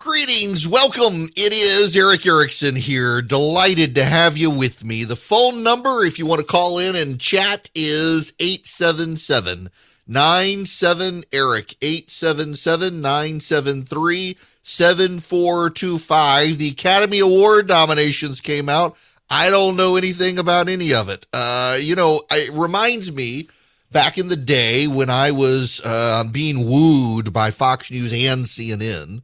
Greetings, welcome. It is Erick Erickson here. Delighted to have you with me. The phone number, if you want to call in and chat, is 877 97 Eric, 877 973 7425. The Academy Award nominations came out. I don't know anything about any of it. Uh, you know, it reminds me back in the day when I was uh, being wooed by Fox News and CNN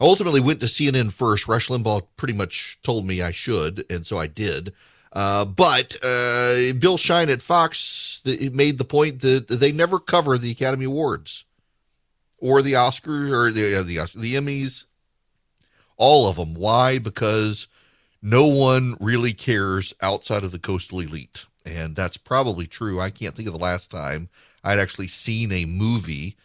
I ultimately went to CNN first. Rush Limbaugh pretty much told me I should, and so I did. Uh, but uh, Bill Shine at Fox made the point that they never cover the Academy Awards or the Oscars or the uh, the, the Emmys, all of them. Why? Because no one really cares outside of the coastal elite, and that's probably true. I can't think of the last time I'd actually seen a movie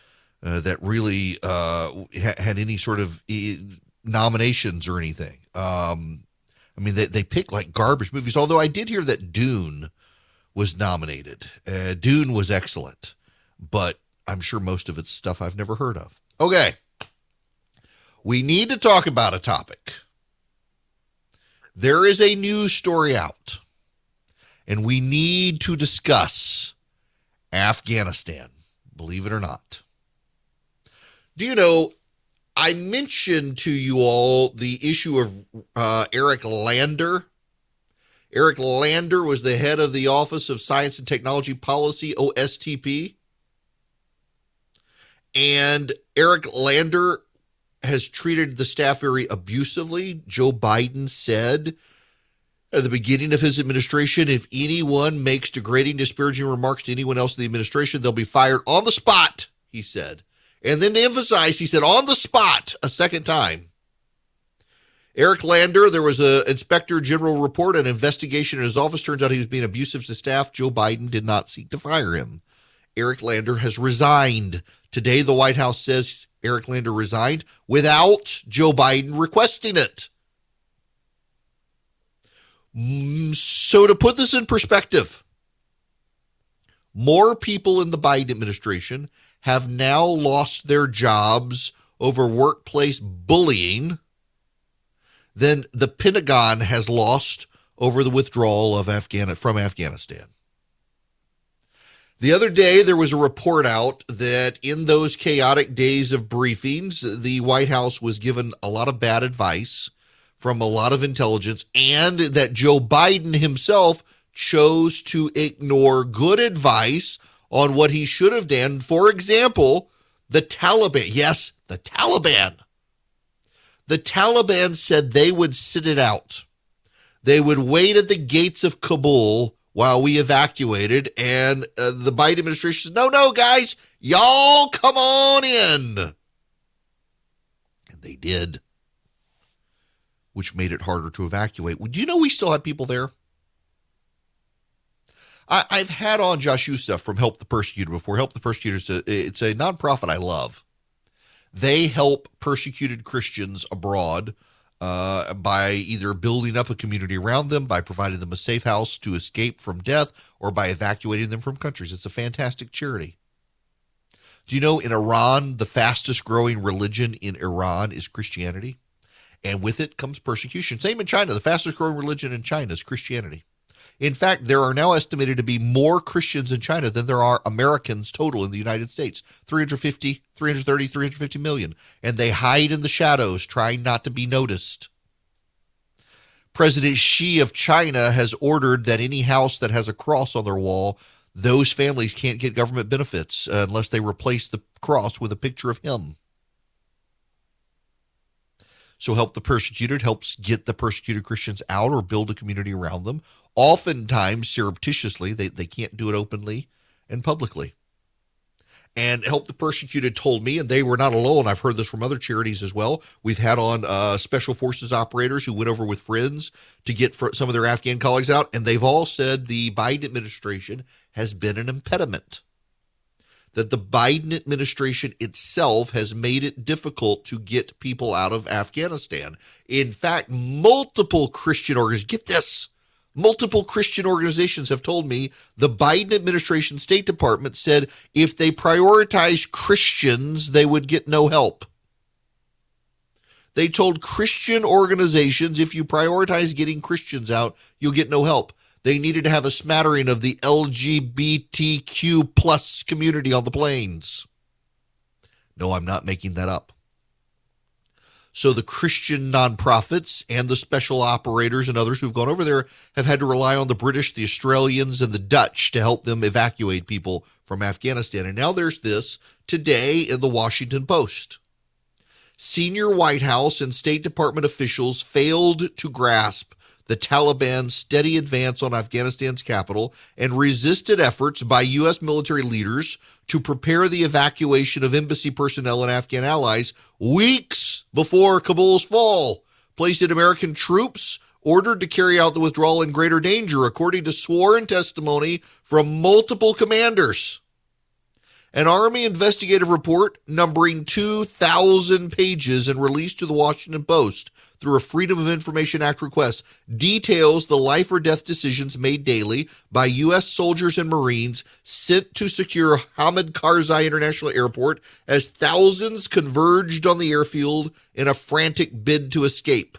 uh, that really uh, ha- had any sort of e- nominations or anything. Um, I mean, they, they pick like garbage movies, although I did hear that Dune was nominated. Uh, Dune was excellent, but I'm sure most of it's stuff I've never heard of. Okay. We need to talk about a topic. There is a news story out, and we need to discuss Afghanistan, believe it or not. Do you know? I mentioned to you all the issue of uh, Eric Lander. Eric Lander was the head of the Office of Science and Technology Policy, OSTP. And Eric Lander has treated the staff very abusively. Joe Biden said at the beginning of his administration if anyone makes degrading, disparaging remarks to anyone else in the administration, they'll be fired on the spot, he said. And then to emphasize, he said on the spot a second time. Eric Lander, there was an inspector general report, an investigation in his office. Turns out he was being abusive to staff. Joe Biden did not seek to fire him. Eric Lander has resigned. Today, the White House says Eric Lander resigned without Joe Biden requesting it. Mm, so, to put this in perspective, more people in the Biden administration have now lost their jobs over workplace bullying than the Pentagon has lost over the withdrawal of Afghan from Afghanistan. The other day, there was a report out that in those chaotic days of briefings, the White House was given a lot of bad advice from a lot of intelligence, and that Joe Biden himself chose to ignore good advice on what he should have done. For example, the Taliban. Yes, the Taliban. The Taliban said they would sit it out. They would wait at the gates of Kabul while we evacuated. And uh, the Biden administration said, no, no, guys, y'all come on in. And they did, which made it harder to evacuate. Do you know we still have people there? I, have had on Josh Youssef from Help the Persecuted before. Help the Persecuted, it's a nonprofit I love. They help persecuted Christians abroad uh, by either building up a community around them, by providing them a safe house to escape from death, or by evacuating them from countries. It's a fantastic charity. Do you know in Iran, the fastest growing religion in Iran is Christianity? And with it comes persecution. Same in China. The fastest growing religion in China is Christianity. In fact, there are now estimated to be more Christians in China than there are Americans total in the United States 350, 330, 350 million. And they hide in the shadows, trying not to be noticed. President Xi of China has ordered that any house that has a cross on their wall, those families can't get government benefits unless they replace the cross with a picture of him. So, help the persecuted helps get the persecuted Christians out or build a community around them oftentimes surreptitiously. They, they can't do it openly and publicly. And Help the Persecuted told me, and they were not alone. I've heard this from other charities as well. We've had on uh, special forces operators who went over with friends to get some of their Afghan colleagues out, and they've all said the Biden administration has been an impediment. That the Biden administration itself has made it difficult to get people out of Afghanistan. In fact, multiple Christian organizations, get this, Multiple Christian organizations have told me the Biden administration State Department said if they prioritize Christians, they would get no help. They told Christian organizations if you prioritize getting Christians out, you'll get no help. They needed to have a smattering of the LGBTQ plus community on the planes. No, I'm not making that up. So the Christian nonprofits and the special operators and others who've gone over there have had to rely on the British, the Australians, and the Dutch to help them evacuate people from Afghanistan. And now there's this today in the Washington Post. Senior White House and State Department officials failed to grasp the Taliban's steady advance on Afghanistan's capital and resisted efforts by U.S. military leaders to prepare the evacuation of embassy personnel and Afghan allies weeks before Kabul's fall, placed American troops ordered to carry out the withdrawal in greater danger, according to sworn testimony from multiple commanders. An Army investigative report numbering 2,000 pages and released to the Washington Post through a Freedom of Information Act request details the life or death decisions made daily by U.S. soldiers and Marines sent to secure Hamid Karzai International Airport as thousands converged on the airfield in a frantic bid to escape.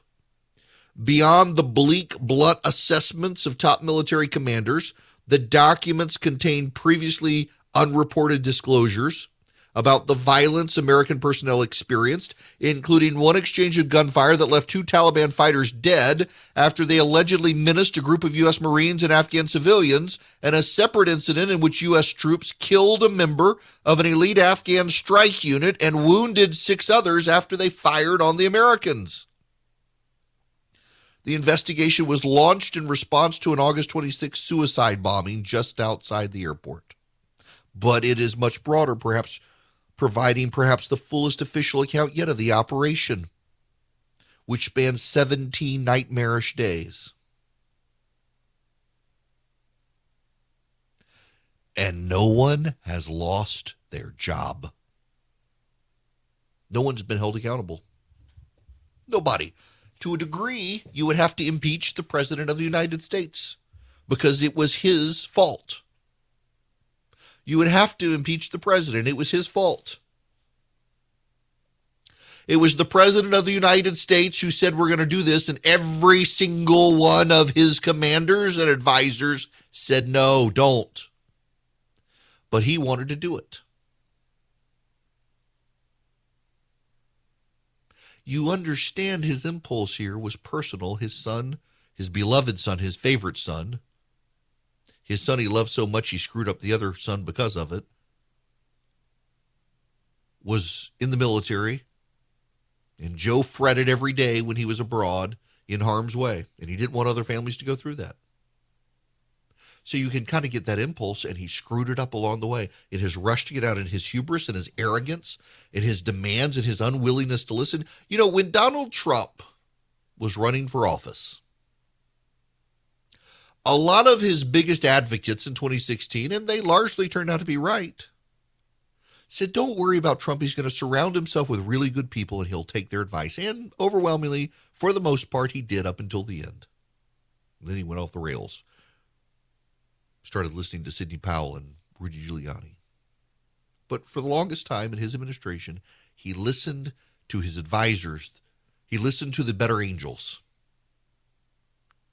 Beyond the bleak, blunt assessments of top military commanders, the documents contain previously unreported disclosures about the violence American personnel experienced, including one exchange of gunfire that left two Taliban fighters dead after they allegedly menaced a group of U.S. Marines and Afghan civilians, and a separate incident in which U.S. troops killed a member of an elite Afghan strike unit and wounded six others after they fired on the Americans. The investigation was launched in response to an August 26 suicide bombing just outside the airport. But it is much broader, perhaps providing perhaps the fullest official account yet of the operation, which spans 17 nightmarish days. And no one has lost their job. No one's been held accountable. Nobody. To a degree, you would have to impeach the President of the United States because it was his fault you would have to impeach the president. It was his fault. It was the president of the United States who said we're going to do this, and every single one of his commanders and advisors said no, don't. But he wanted to do it. You understand his impulse here was personal. His son, his beloved son, his favorite son, his son he loved so much he screwed up the other son because of it, was in the military. And Joe fretted every day when he was abroad in harm's way. And he didn't want other families to go through that. So you can kind of get that impulse, and he screwed it up along the way. In his rush to get out, in his hubris and his arrogance, in his demands and his unwillingness to listen. You know, when Donald Trump was running for office, a lot of his biggest advocates in 2016, and they largely turned out to be right, said, Don't worry about Trump. He's going to surround himself with really good people and he'll take their advice. And overwhelmingly, for the most part, he did up until the end. then he went off the rails, started listening to Sidney Powell and Rudy Giuliani. But for the longest time in his administration, he listened to his advisors, he listened to the better angels.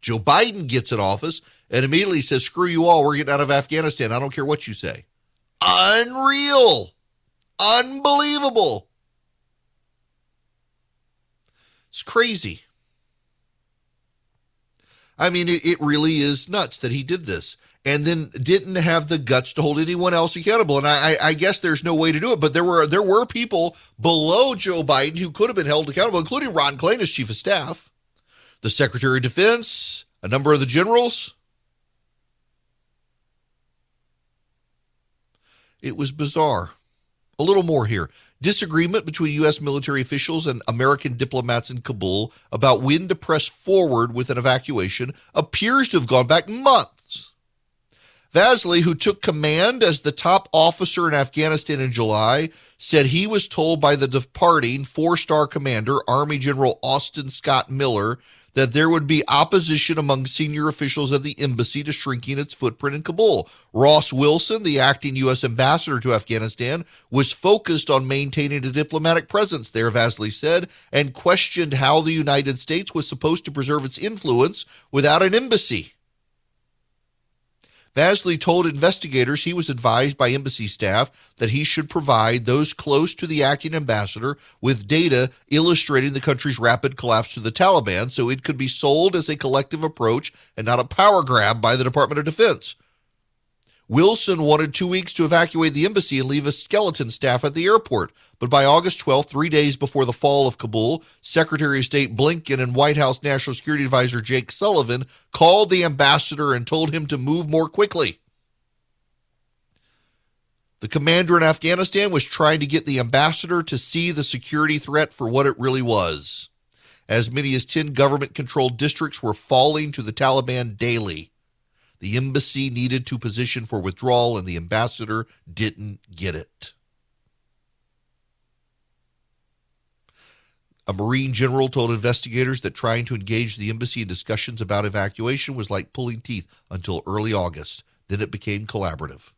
Joe Biden gets in office and immediately says, screw you all, we're getting out of Afghanistan. I don't care what you say. Unreal. Unbelievable. It's crazy. I mean, it, it, really is nuts that he did this and then didn't have the guts to hold anyone else accountable. And I, I guess there's no way to do it, but there were there were people below Joe Biden who could have been held accountable, including Ron Klain as chief of staff the Secretary of Defense, a number of the generals. It was bizarre. A little more here. Disagreement between U.S. military officials and American diplomats in Kabul about when to press forward with an evacuation appears to have gone back months. Vasely, who took command as the top officer in Afghanistan in July, said he was told by the departing four star commander, Army General Austin Scott Miller, that there would be opposition among senior officials at the embassy to shrinking its footprint in Kabul. Ross Wilson, the acting U.S. ambassador to Afghanistan, was focused on maintaining a diplomatic presence there, Vasely said, and questioned how the United States was supposed to preserve its influence without an embassy. Vasely told investigators he was advised by embassy staff that he should provide those close to the acting ambassador with data illustrating the country's rapid collapse to the Taliban so it could be sold as a collective approach and not a power grab by the Department of Defense. Wilson wanted two weeks to evacuate the embassy and leave a skeleton staff at the airport. But by August 12th, three days before the fall of Kabul, Secretary of State Blinken and White House National Security Advisor Jake Sullivan called the ambassador and told him to move more quickly. The commander in Afghanistan was trying to get the ambassador to see the security threat for what it really was. As many as 10 government controlled districts were falling to the Taliban daily. The embassy needed to position for withdrawal, and the ambassador didn't get it. A Marine general told investigators that trying to engage the embassy in discussions about evacuation was like pulling teeth until early August. Then it became collaborative.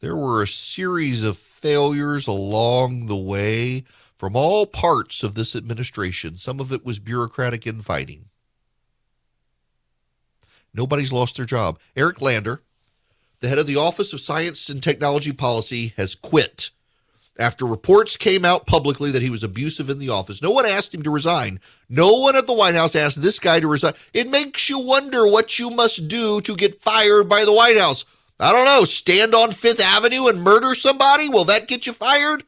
There were a series of failures along the way from all parts of this administration. Some of it was bureaucratic infighting. Nobody's lost their job. Eric Lander, the head of the Office of Science and Technology Policy, has quit after reports came out publicly that he was abusive in the office. No one asked him to resign. No one at the White House asked this guy to resign. It makes you wonder what you must do to get fired by the White House. I don't know, stand on Fifth Avenue and murder somebody? Will that get you fired?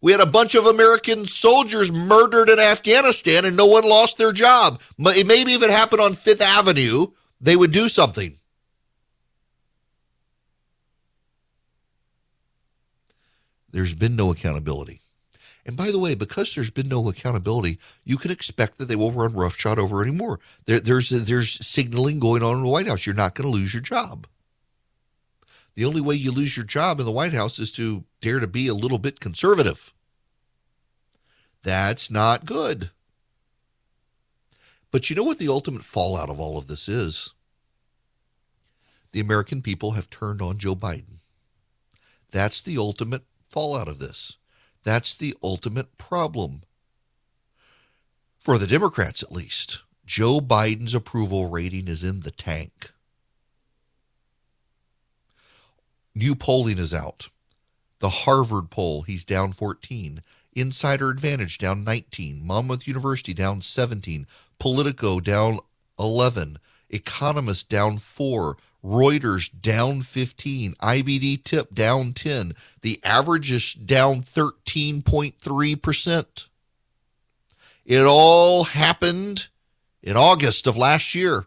We had a bunch of American soldiers murdered in Afghanistan and no one lost their job. Maybe if it happened on Fifth Avenue, they would do something. There's been no accountability. And by the way, because there's been no accountability, you can expect that they will run roughshod over anymore. There, there's there's signaling going on in the White House. You're not going to lose your job. The only way you lose your job in the White House is to dare to be a little bit conservative. That's not good. But you know what the ultimate fallout of all of this is? The American people have turned on Joe Biden. That's the ultimate fallout of this. That's the ultimate problem. For the Democrats, at least, Joe Biden's approval rating is in the tank. New polling is out. The Harvard poll, he's down 14. Insider Advantage down 19. Monmouth University down 17. Politico down 11. Economist down 4. Reuters down 15. IBD/TIPP down 10. The average is down 13.3%. It all happened in August of last year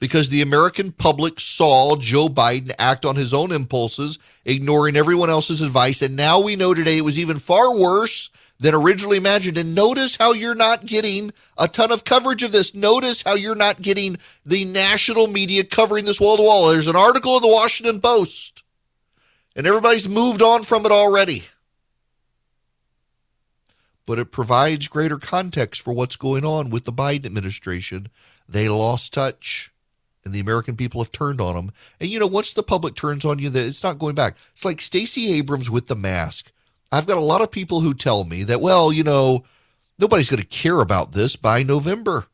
because the American public saw Joe Biden act on his own impulses, ignoring everyone else's advice. And now we know today it was even far worse than originally imagined. And notice how you're not getting a ton of coverage of this. Notice how you're not getting the national media covering this wall to wall. There's an article in the Washington Post, and everybody's moved on from it already. But it provides greater context for what's going on with the Biden administration. They lost touch and the American people have turned on them. And you know, once the public turns on you, that it's not going back. It's like Stacey Abrams with the mask. I've got a lot of people who tell me that, well, you know, nobody's going to care about this by November.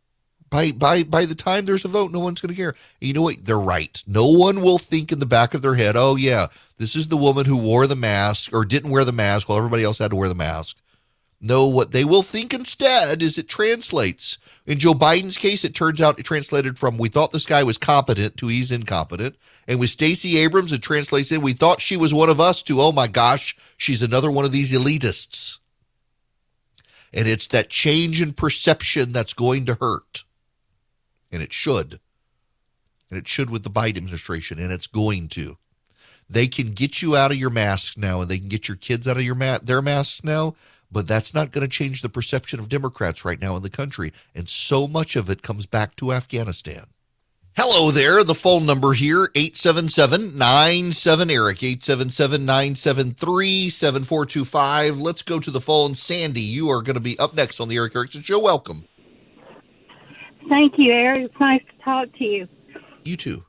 By by by the time there's a vote, no one's going to care. And you know what? They're right. No one will think in the back of their head, "Oh yeah, this is the woman who wore the mask or didn't wear the mask while everybody else had to wear the mask." No, what they will think instead is it translates. In Joe Biden's case, it turns out it translated from we thought this guy was competent to he's incompetent. And with Stacey Abrams, it translates in we thought she was one of us to oh my gosh, she's another one of these elitists. And it's that change in perception that's going to hurt. And it should. And it should with the Biden administration, and it's going to. They can get you out of your masks now, and they can get your kids out of your ma- their masks now but that's not going to change the perception of Democrats right now in the country. And so much of it comes back to Afghanistan. Hello there. The phone number here, 877-97-ERIC, 877-973-7425. Let's go to the phone. Sandy, you are going to be up next on the Erick Erickson Show. Welcome. Thank you, Eric. It's nice to talk to you. You too.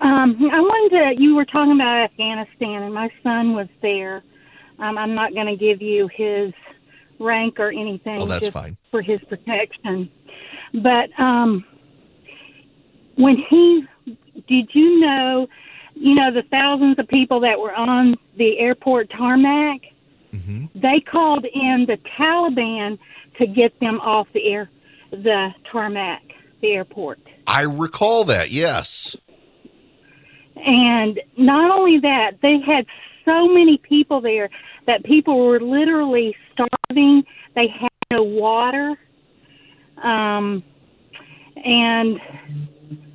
Um, I wanted to, you were talking about Afghanistan, and my son was there. Um, I'm not going to give you his rank or anything Oh, that's fine. for his protection. But um, when he, did you know, you know, the thousands of people that were on the airport tarmac? hmm They called in the Taliban to get them off the air, the tarmac, the airport. I recall that. Yes. And not only that, they had so many people there that people were literally starving. They had no water. Um, and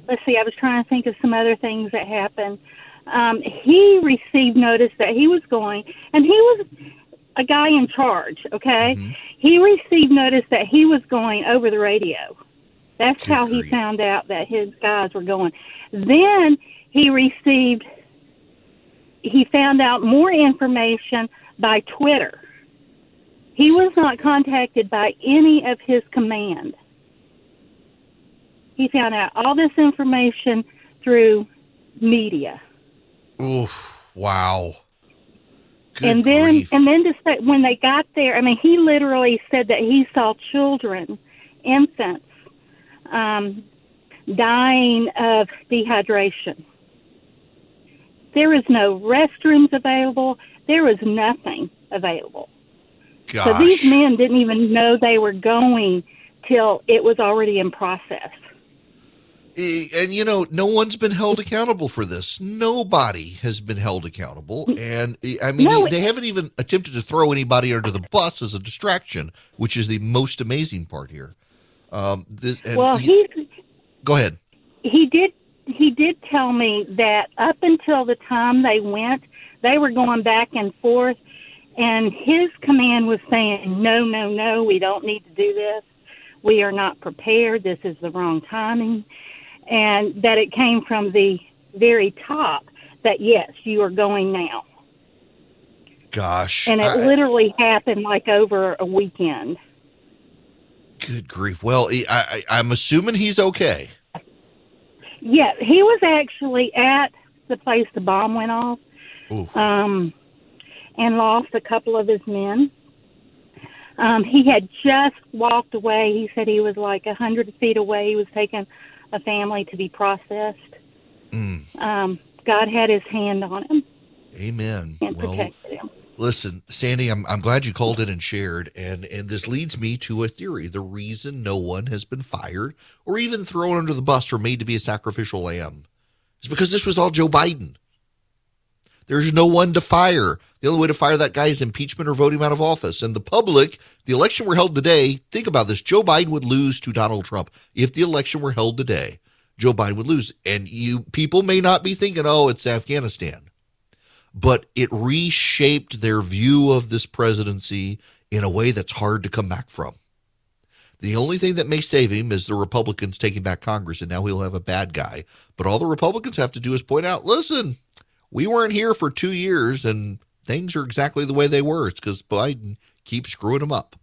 let's see, I was trying to think of some other things that happened. Um, he received notice that he was going, and he was a guy in charge, okay? Mhm. He received notice that he was going over the radio. That's Good how he found out that his guys were going. Then he received, he found out more information by Twitter. He was not contacted by any of his command. He found out all this information through media. Oof. Wow. Good and then grief. and then to say when they got there, I mean, he literally said that he saw children, infants, um, dying of dehydration. There is no restrooms available. There was nothing available. Gosh. So these men didn't even know they were going till it was already in process. And you know no one's been held accountable for this nobody has been held accountable and i mean No, they haven't even attempted to throw anybody under the bus as a distraction which is the most amazing part here um this, and well, he- go ahead he did he did tell me that up until the time they went, they were going back and forth, and his command was saying, "No, no, no, we don't need to do this. We are not prepared. This is the wrong timing," and that it came from the very top that yes, you are going now, gosh and it I- literally happened like over a weekend. good grief well I, I, i'm assuming he's okay Yeah, he was actually at the place the bomb went off. Um, and lost a couple of his men. Um, he had just walked away. He said he was like a hundred feet away. He was taking a family to be processed. Mm, Um, God had His hand on him amen and well protected him. Listen, Sandy, I'm I'm glad you called in and shared, and and this leads me to a theory. The reason no one has been fired or even thrown under the bus or made to be a sacrificial lamb is because this was all Joe Biden. There's no one to fire. The only way to fire that guy is impeachment or vote him out of office. And the public, the election were held today. Think about this: Joe Biden would lose to Donald Trump if the election were held today. Joe Biden would lose, and you people may not be thinking, "Oh, it's Afghanistan." but it reshaped their view of this presidency in a way that's hard to come back from. The only thing that may save him is the Republicans taking back Congress, and now he'll have a bad guy. But all the Republicans have to do is point out listen, we weren't here for two years, and things are exactly the way they were. It's because Biden keeps screwing them up.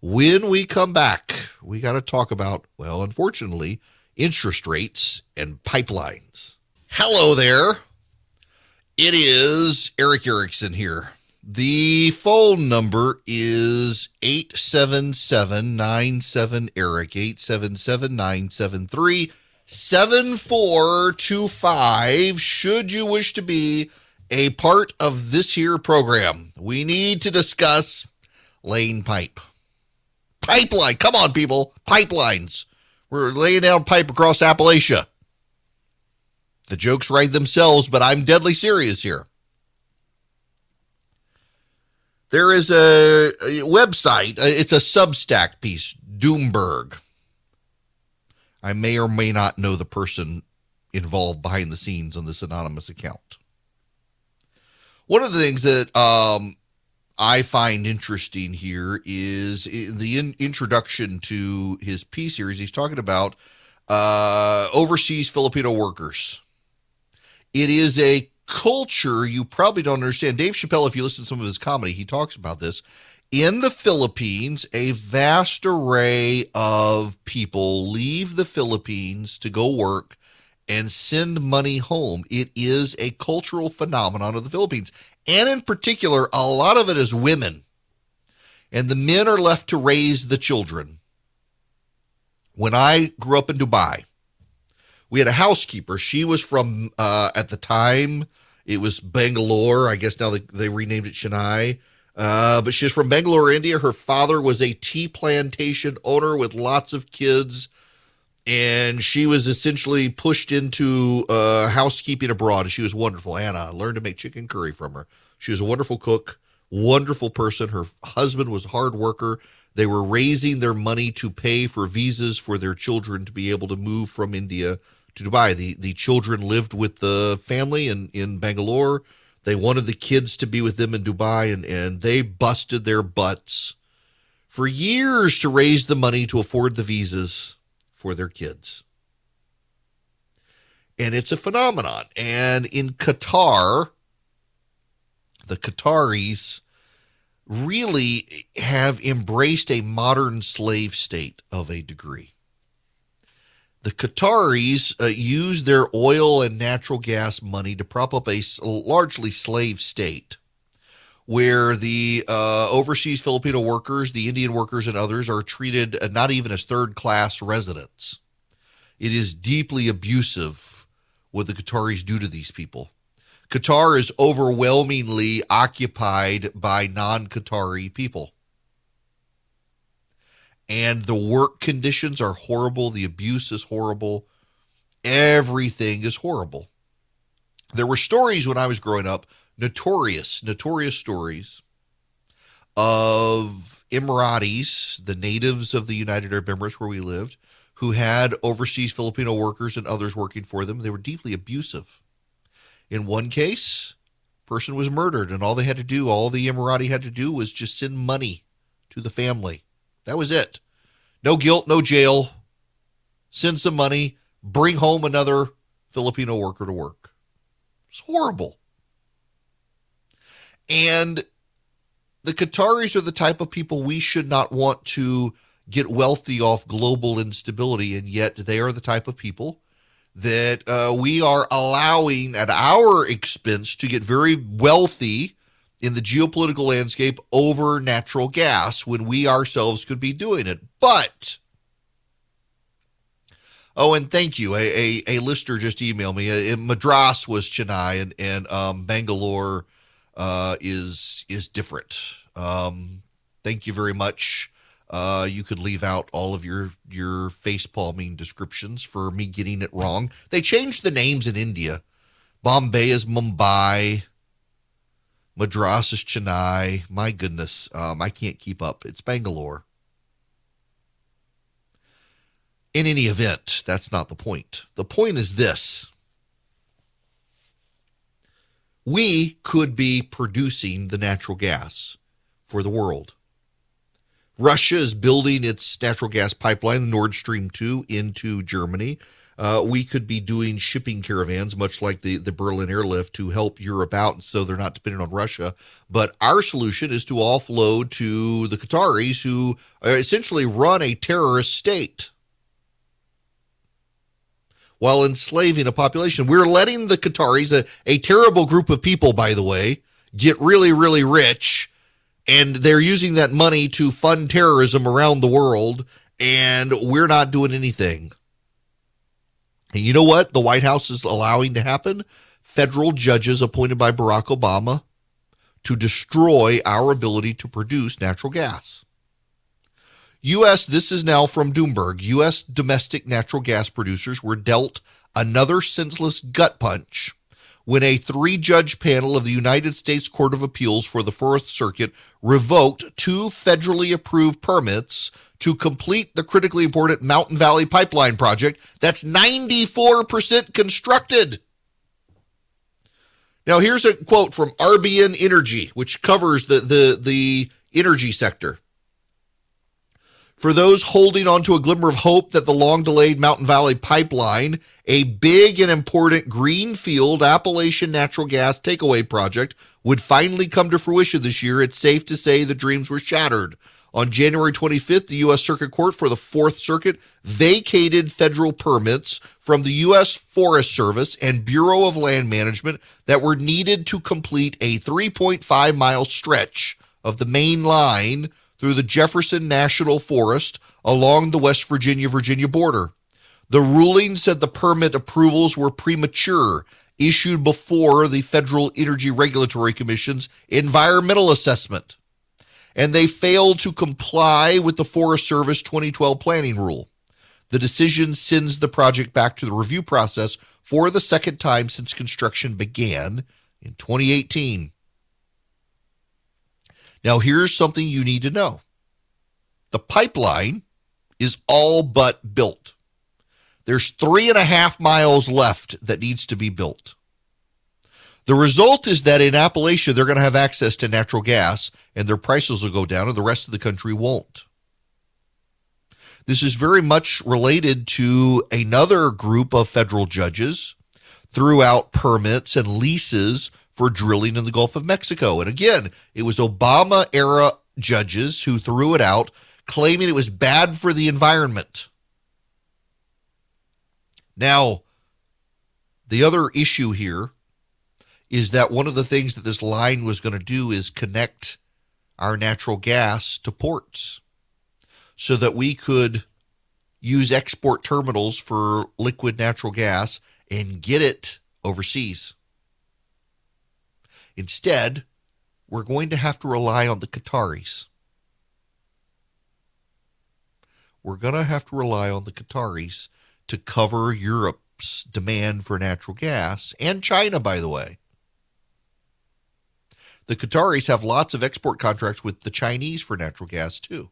When we come back, we got to talk about, well, unfortunately, interest rates and pipelines. Hello there. It is Erick Erickson here. The phone number is 877 Eric, 877 973 7425. Should you wish to be a part of this here program, we need to discuss lane pipe. Pipeline. Come on, people. Pipelines. We're laying down pipe across Appalachia. The jokes write themselves, but I'm deadly serious here. There is a, a website, uh, it's a Substack piece, Doomberg. I may or may not know the person involved behind the scenes on this anonymous account. One of the things that um, I find interesting here is in the in- introduction to his P series. He's talking about uh, overseas Filipino workers. It is a culture you probably don't understand. Dave Chappelle, if you listen to some of his comedy, he talks about this. In the Philippines, a vast array of people leave the Philippines to go work and send money home. It is a cultural phenomenon of the Philippines. And in particular, a lot of it is women. And the men are left to raise the children. When I grew up in Dubai, we had a housekeeper. She was from, uh, at the time, it was Bangalore. I guess now they, they renamed it Chennai. Uh, but she's from Bangalore, India. Her father was a tea plantation owner with lots of kids and she was essentially pushed into uh, housekeeping abroad. She was wonderful. Anna I learned to make chicken curry from her. She was a wonderful cook, wonderful person. Her husband was a hard worker. They were raising their money to pay for visas for their children to be able to move from India to Dubai. The the children lived with the family in, in Bangalore. They wanted the kids to be with them in Dubai, and, and they busted their butts for years to raise the money to afford the visas for their kids. And it's a phenomenon. And in Qatar, the Qataris really have embraced a modern slave state of a degree. The Qataris uh, use their oil and natural gas money to prop up a largely slave state where the uh, overseas Filipino workers, the Indian workers, and others are treated uh, not even as third class residents. It is deeply abusive what the Qataris do to these people. Qatar is overwhelmingly occupied by non Qatari people. And the work conditions are horrible. The abuse is horrible. Everything is horrible. There were stories when I was growing up notorious, notorious stories of Emiratis, the natives of the United Arab Emirates where we lived, who had overseas Filipino workers and others working for them. They were deeply abusive. In one case, person was murdered, and all they had to do, all the Emirati had to do was just send money to the family. That was it. No guilt, no jail. Send some money, bring home another Filipino worker to work. It's horrible. And the Qataris are the type of people we should not want to get wealthy off global instability. And yet they are the type of people that uh, we are allowing at our expense to get very wealthy in the geopolitical landscape over natural gas when we ourselves could be doing it. But Oh, and thank you. A, a, a listener just emailed me. Uh, Madras was Chennai, and and um, Bangalore uh, is is different. Um, thank you very much. Uh, you could leave out all of your your face palming descriptions for me getting it wrong. They changed the names in India. Bombay is Mumbai. Madras is Chennai. My goodness, um, I can't keep up. It's Bangalore. In any event, that's not the point. The point is this we could be producing the natural gas for the world. Russia is building its natural gas pipeline, Nord Stream 2, into Germany. Uh, we could be doing shipping caravans, much like the, the Berlin airlift, to help Europe out so they're not dependent on Russia. But our solution is to offload to the Qataris, who essentially run a terrorist state while enslaving a population. We're letting the Qataris, a, a terrible group of people, by the way, get really, really rich. And they're using that money to fund terrorism around the world. And we're not doing anything. And you know what the White House is allowing to happen? Federal judges appointed by Barack Obama to destroy our ability to produce natural gas. U.S., this is now from Doomberg, U.S. domestic natural gas producers were dealt another senseless gut punch when a three judge panel of the United States Court of Appeals for the Fourth Circuit revoked two federally approved permits to complete the critically important Mountain Valley Pipeline project that's 94% constructed. Now, here's a quote from RBN Energy, which covers the, the, the energy sector. For those holding on to a glimmer of hope that the long delayed Mountain Valley Pipeline, a big and important greenfield Appalachian natural gas takeaway project, would finally come to fruition this year, it's safe to say the dreams were shattered. On January 25th, the U.S. Circuit Court for the Fourth Circuit vacated federal permits from the U.S. Forest Service and Bureau of Land Management that were needed to complete a 3.5 mile stretch of the main line through the Jefferson National Forest along the West Virginia Virginia border. The ruling said the permit approvals were premature, issued before the Federal Energy Regulatory Commission's environmental assessment and they failed to comply with the Forest Service 2012 planning rule. The decision sends the project back to the review process for the second time since construction began in 2018. Now, here's something you need to know the pipeline is all but built. There's three and a half miles left that needs to be built. The result is that in Appalachia, they're going to have access to natural gas and their prices will go down, and the rest of the country won't. This is very much related to another group of federal judges threw out permits and leases for drilling in the Gulf of Mexico. And again, it was Obama era judges who threw it out, claiming it was bad for the environment. Now, the other issue here is that one of the things that this line was going to do is connect our natural gas to ports so that we could use export terminals for liquid natural gas and get it overseas. Instead, we're going to have to rely on the Qataris. We're going to have to rely on the Qataris to cover Europe's demand for natural gas and China, by the way. The Qataris have lots of export contracts with the Chinese for natural gas, too.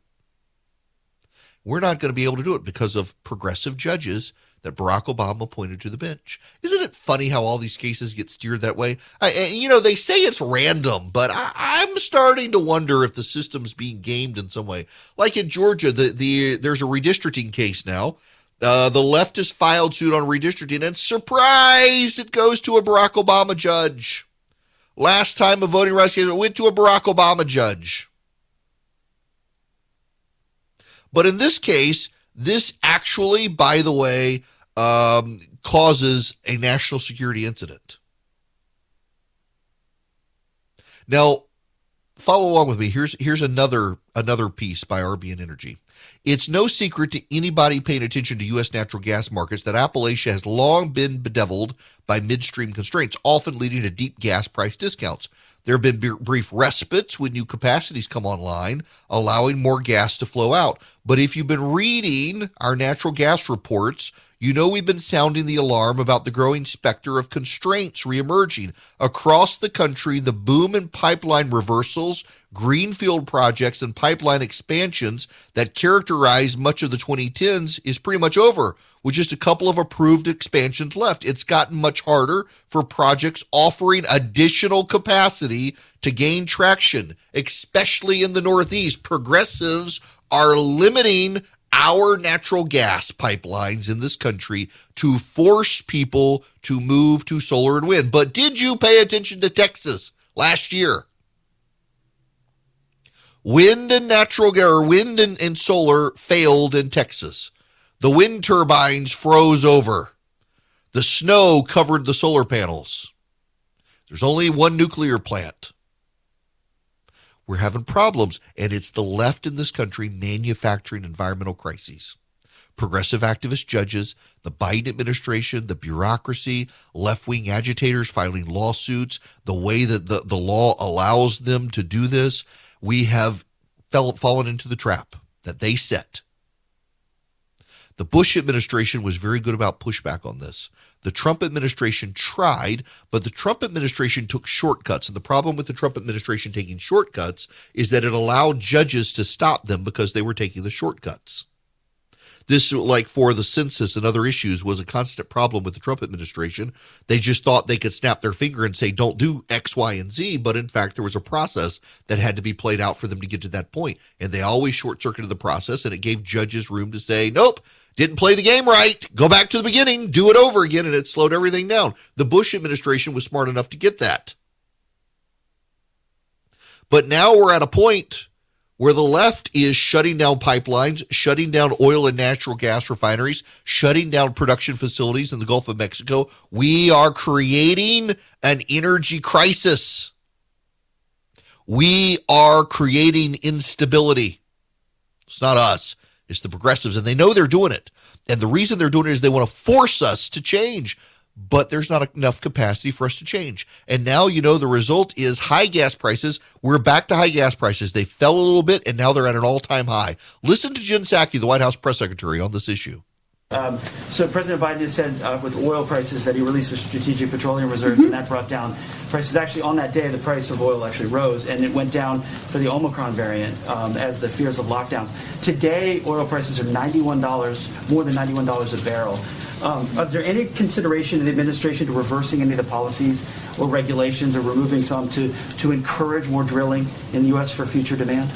We're not going to be able to do it because of progressive judges that Barack Obama appointed to the bench. Isn't it funny how all these cases get steered that way? I, you know, they say it's random, but I, am starting to wonder if the system's being gamed in some way. Like in Georgia, the, the there's a redistricting case now. Uh, the left has filed suit on redistricting, and surprise, it goes to a Barack Obama judge. Last time a voting rights case went to a Barack Obama judge. But in this case, this actually, by the way, um, causes a national security incident. Now, follow along with me. Here's here's another another piece by RBN Energy. It's no secret to anybody paying attention to U.S. natural gas markets that Appalachia has long been bedeviled by midstream constraints, often leading to deep gas price discounts. There have been brief respites when new capacities come online, allowing more gas to flow out. But if you've been reading our natural gas reports, you know we've been sounding the alarm about the growing specter of constraints reemerging. Across the country, the boom in pipeline reversals, greenfield projects, and pipeline expansions that characterized much of the 2010s is pretty much over, with just a couple of approved expansions left. It's gotten much harder for projects offering additional capacity to gain traction, especially in the Northeast. Progressives are limiting our natural gas pipelines in this country to force people to move to solar and wind. But did you pay attention to Texas last year? Wind and natural gas, wind and, and solar failed in Texas. The wind turbines froze over. The snow covered the solar panels. There's only one nuclear plant. We're having problems, and it's the left in this country manufacturing environmental crises. Progressive activist judges, the Biden administration, the bureaucracy, left wing agitators filing lawsuits, the way that the, the law allows them to do this, we have fell, fallen into the trap that they set. The Bush administration was very good about pushback on this. The Trump administration tried, but the Trump administration took shortcuts. And the problem with the Trump administration taking shortcuts is that it allowed judges to stop them because they were taking the shortcuts. This, like for the census and other issues, was a constant problem with the Trump administration. They just thought they could snap their finger and say, don't do X, Y, and Z. But in fact, there was a process that had to be played out for them to get to that point. And they always short circuited the process, and it gave judges room to say, nope, didn't play the game right. Go back to the beginning, do it over again. And it slowed everything down. The Bush administration was smart enough to get that. But now we're at a point where the left is shutting down pipelines, shutting down oil and natural gas refineries, shutting down production facilities in the Gulf of Mexico. We are creating an energy crisis. We are creating instability. It's not us, it's the progressives, and they know they're doing it. And the reason they're doing it is they want to force us to change but there's not enough capacity for us to change. And now, you know, the result is high gas prices. We're back to high gas prices. They fell a little bit and now they're at an all time high. Listen to Jen Psaki, the White House press secretary, on this issue. Um, so President Biden said uh, with oil prices that he released the strategic petroleum reserve, mm-hmm. and that brought down prices. Actually, on that day, the price of oil actually rose, and it went down for the Omicron variant um, as the fears of lockdowns. Today, oil prices are ninety-one dollars, more than ninety-one dollars a barrel. Um, is there any consideration in the administration to reversing any of the policies or regulations or removing some to to encourage more drilling in the U.S. for future demand?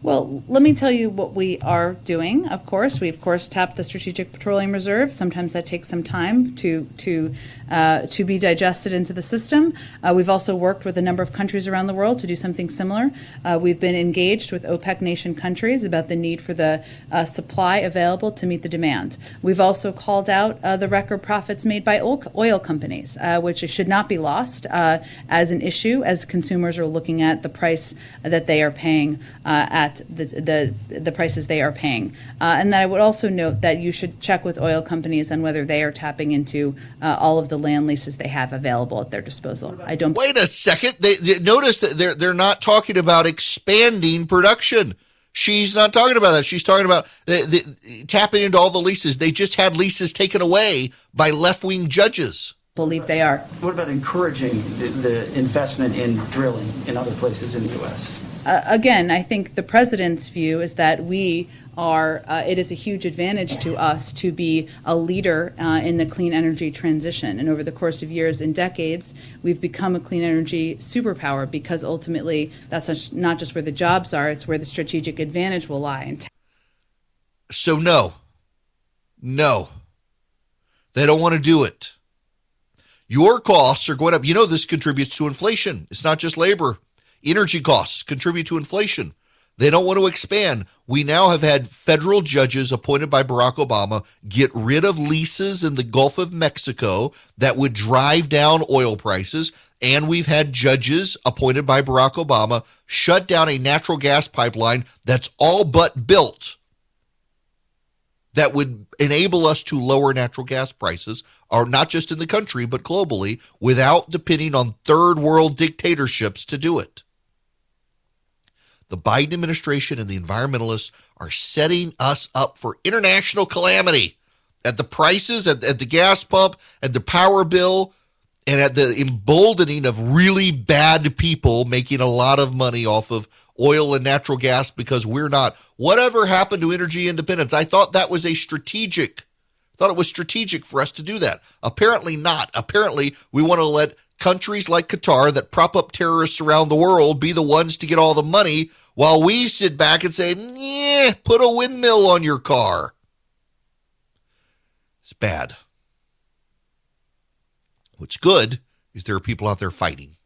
Well, let me tell you what we are doing. Of course, we of course tapped the Strategic Petroleum Reserve. Sometimes that takes some time to to uh, to be digested into the system. Uh, we've also worked with a number of countries around the world to do something similar. Uh, we've been engaged with OPEC nation countries about the need for the uh, supply available to meet the demand. We've also called out uh, the record profits made by oil, oil companies, uh, which should not be lost as an issue as consumers are looking at the price that they are paying at at the the, the prices they are paying. Uh, and then I would also note that you should check with oil companies on whether they are tapping into uh, all of the land leases they have available at their disposal. I don't. Wait a second. They, they notice that they're they're not talking about expanding production. She's not talking about that. She's talking about the, the, tapping into all the leases. They just had leases taken away by left wing judges. Believe they are. What about encouraging the, the investment in drilling in other places in the U.S.? Uh, again, I think the president's view is that we are, uh, it is a huge advantage to us to be a leader uh, in the clean energy transition. And over the course of years and decades, we've become a clean energy superpower because ultimately that's not just where the jobs are, it's where the strategic advantage will lie. So, no, no, they don't want to do it. Your costs are going up. You know, this contributes to inflation. It's not just labor. Energy costs contribute to inflation. They don't want to expand. We now have had federal judges appointed by Barack Obama get rid of leases in the Gulf of Mexico that would drive down oil prices. And we've had judges appointed by Barack Obama shut down a natural gas pipeline that's all but built that would enable us to lower natural gas prices, or not just in the country, but globally, without depending on third world dictatorships to do it. The Biden administration and the environmentalists are setting us up for international calamity at the prices, at, at the gas pump, at the power bill, and at the emboldening of really bad people making a lot of money off of oil and natural gas because we're not. Whatever happened to energy independence? I thought that was a strategic, thought it was strategic for us to do that. Apparently not. Apparently we want to let countries like Qatar that prop up terrorists around the world be the ones to get all the money while we sit back and say, yeah, put a windmill on your car. It's bad. What's good is there are people out there fighting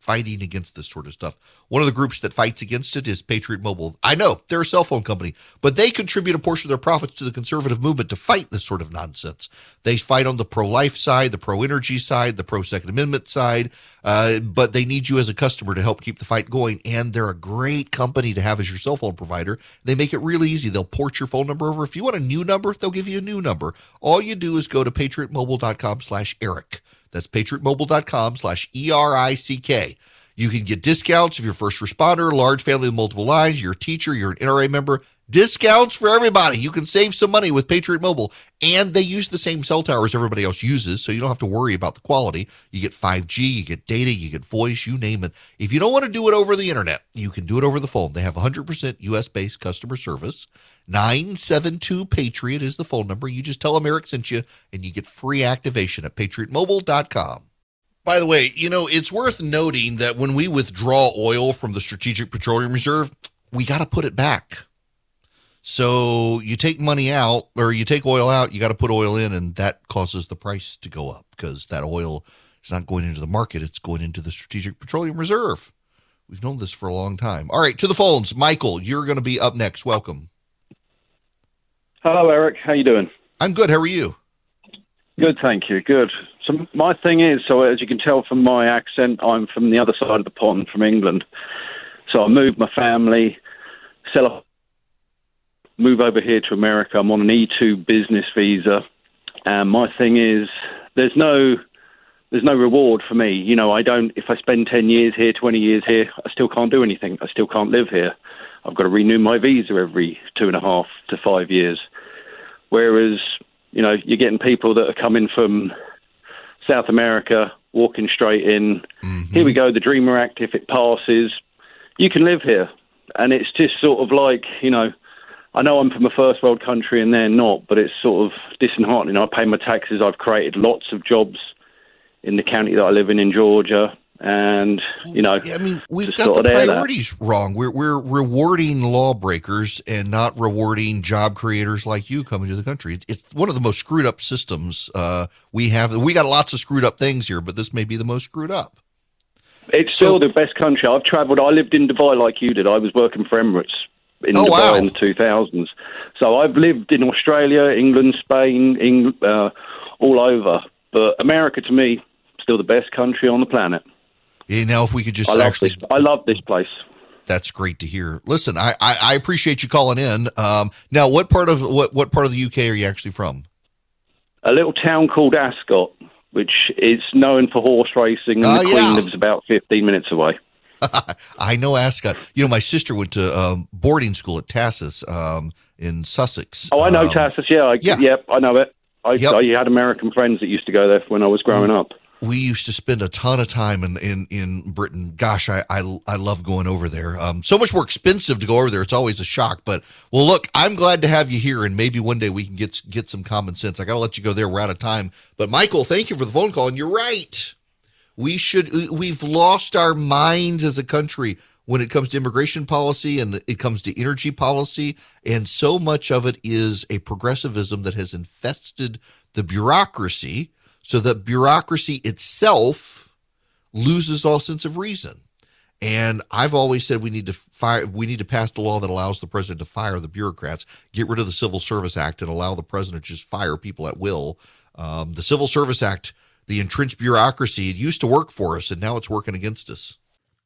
fighting against this sort of stuff. One of the groups that fights against it is Patriot Mobile. I know they're a cell phone company, but they contribute a portion of their profits to the conservative movement to fight this sort of nonsense. They fight on the pro life side, the pro energy side, the pro Second Amendment side, uh, but they need you as a customer to help keep the fight going. And they're a great company to have as your cell phone provider. They make it really easy. They'll port your phone number over. If you want a new number, they'll give you a new number. All you do is go to patriotmobile.com slash Erick. That's patriotmobile.com slash E-R-I-C-K. You can get discounts if you're first responder, large family with multiple lines, you're a teacher, you're an NRA member. Discounts for everybody. You can save some money with Patriot Mobile, and they use the same cell towers everybody else uses, so you don't have to worry about the quality. You get 5G, you get data, you get voice, you name it. If you don't want to do it over the internet, you can do it over the phone. They have 100% US based customer service. 972 Patriot is the phone number. You just tell them Erick sent you, and you get free activation at patriotmobile.com. By the way, you know, it's worth noting that when we withdraw oil from the Strategic Petroleum Reserve, we got to put it back. So you take money out or you take oil out, you got to put oil in, and that causes the price to go up because that oil is not going into the market, it's going into the Strategic Petroleum Reserve. We've known this for a long time. All right, to the phones. Michael, you're going to be up next. Welcome. Hello, Erick. How you doing? I'm good. How are you? Good, thank you. Good. So my thing is, so as you can tell from my accent, I'm from the other side of the pond, from England. So I moved my family, sell a move over here to America. I'm on an E2 business visa, and my thing is, there's no there's no reward for me. You know, I don't. If I spend ten years here, twenty years here, I still can't do anything. I still can't live here. I've got to renew my visa every two and a half to five years. Whereas, you know, you're getting people that are coming from South America, walking straight in. Mm-hmm. Here we go, the Dreamer Act. If it passes, you can live here, and it's just sort of like, you know, I know I'm from a first world country and they're not, but it's sort of disheartening. I pay my taxes. I've created lots of jobs in the county that I live in in Georgia, and you know, I mean, we've got the priorities wrong. We're we're rewarding lawbreakers and not rewarding job creators like you coming to the country. It's one of the most screwed up systems uh, we have. We got lots of screwed up things here, but this may be the most screwed up. It's so, still the best country. I've travelled. I lived in Dubai like you did. I was working for Emirates in oh, Dubai wow. in the 2000s. So I've lived in Australia, England, Spain, England, uh, all over. But America, to me, still the best country on the planet. Yeah, now, if we could just I actually, this, I love this place. That's great to hear. Listen, I, I, I appreciate you calling in. Um, now, what part of what what part of the UK are you actually from? A little town called Ascot, which is known for horse racing, and uh, the Queen yeah. lives about fifteen minutes away. I know Ascot. You know, my sister went to um, boarding school at TASIS um, in Sussex. Oh, I know um, TASIS. Yeah, I, yeah, yep, I know it. I, yep. I had American friends that used to go there when I was growing up we used to spend a ton of time in in, in Britain. Gosh, I, I I love going over there. Um, so much more expensive to go over there. It's always a shock. But well, look, I'm glad to have you here, and maybe one day we can get get some common sense. I got to let you go there. We're out of time. But Michael, thank you for the phone call. And you're right. We should we've lost our minds as a country when it comes to immigration policy and it comes to energy policy, and so much of it is a progressivism that has infested the bureaucracy so that bureaucracy itself loses all sense of reason. And I've always said we need to fire, we need to pass the law that allows the president to fire the bureaucrats, get rid of the Civil Service Act, and allow the president to just fire people at will. Um, the Civil Service Act, the entrenched bureaucracy, it used to work for us, and now it's working against us.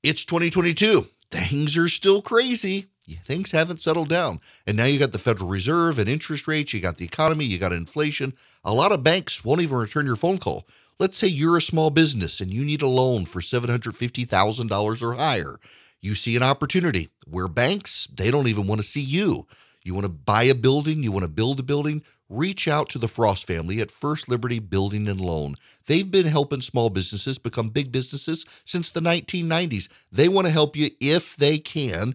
It's 2022. Things are still crazy. Things haven't settled down. And now you got the Federal Reserve and interest rates, you got the economy, you got inflation. A lot of banks won't even return your phone call. Let's say you're a small business and you need a loan for $750,000 or higher. You see an opportunity where banks, they don't even want to see you. You want to buy a building, you want to build a building, reach out to the Frost family at First Liberty Building and Loan. They've been helping small businesses become big businesses since the 1990s. They want to help you if they can.